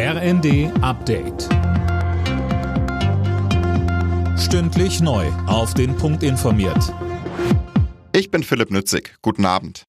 RND Update. Stündlich neu. Auf den Punkt informiert. Ich bin Philipp Nützig. Guten Abend.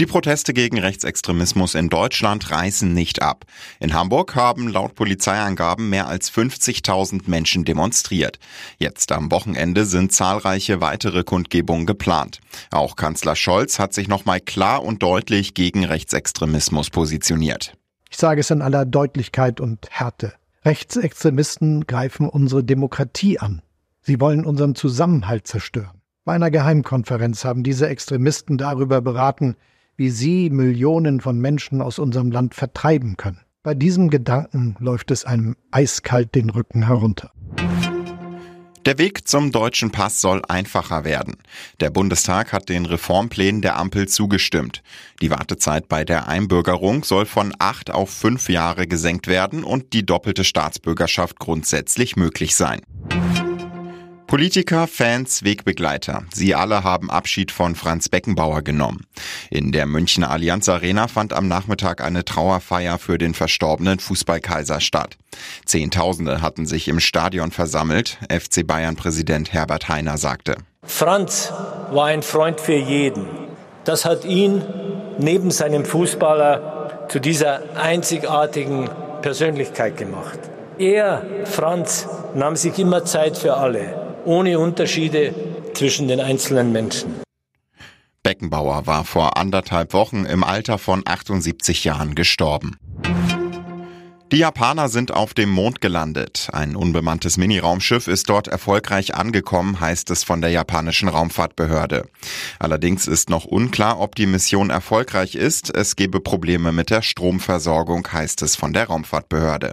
Die Proteste gegen Rechtsextremismus in Deutschland reißen nicht ab. In Hamburg haben laut Polizeiangaben mehr als 50.000 Menschen demonstriert. Jetzt am Wochenende sind zahlreiche weitere Kundgebungen geplant. Auch Kanzler Scholz hat sich nochmal klar und deutlich gegen Rechtsextremismus positioniert. Ich sage es in aller Deutlichkeit und Härte. Rechtsextremisten greifen unsere Demokratie an. Sie wollen unseren Zusammenhalt zerstören. Bei einer Geheimkonferenz haben diese Extremisten darüber beraten, wie sie Millionen von Menschen aus unserem Land vertreiben können. Bei diesem Gedanken läuft es einem eiskalt den Rücken herunter. Der Weg zum deutschen Pass soll einfacher werden. Der Bundestag hat den Reformplänen der Ampel zugestimmt. Die Wartezeit bei der Einbürgerung soll von acht auf fünf Jahre gesenkt werden und die doppelte Staatsbürgerschaft grundsätzlich möglich sein. Politiker, Fans, Wegbegleiter. Sie alle haben Abschied von Franz Beckenbauer genommen. In der Münchner Allianz Arena fand am Nachmittag eine Trauerfeier für den verstorbenen Fußballkaiser statt. Zehntausende hatten sich im Stadion versammelt. FC Bayern Präsident Herbert Heiner sagte. Franz war ein Freund für jeden. Das hat ihn neben seinem Fußballer zu dieser einzigartigen Persönlichkeit gemacht. Er, Franz, nahm sich immer Zeit für alle ohne Unterschiede zwischen den einzelnen Menschen. Beckenbauer war vor anderthalb Wochen im Alter von 78 Jahren gestorben. Die Japaner sind auf dem Mond gelandet. Ein unbemanntes Miniraumschiff ist dort erfolgreich angekommen, heißt es von der japanischen Raumfahrtbehörde. Allerdings ist noch unklar, ob die Mission erfolgreich ist. Es gebe Probleme mit der Stromversorgung, heißt es von der Raumfahrtbehörde.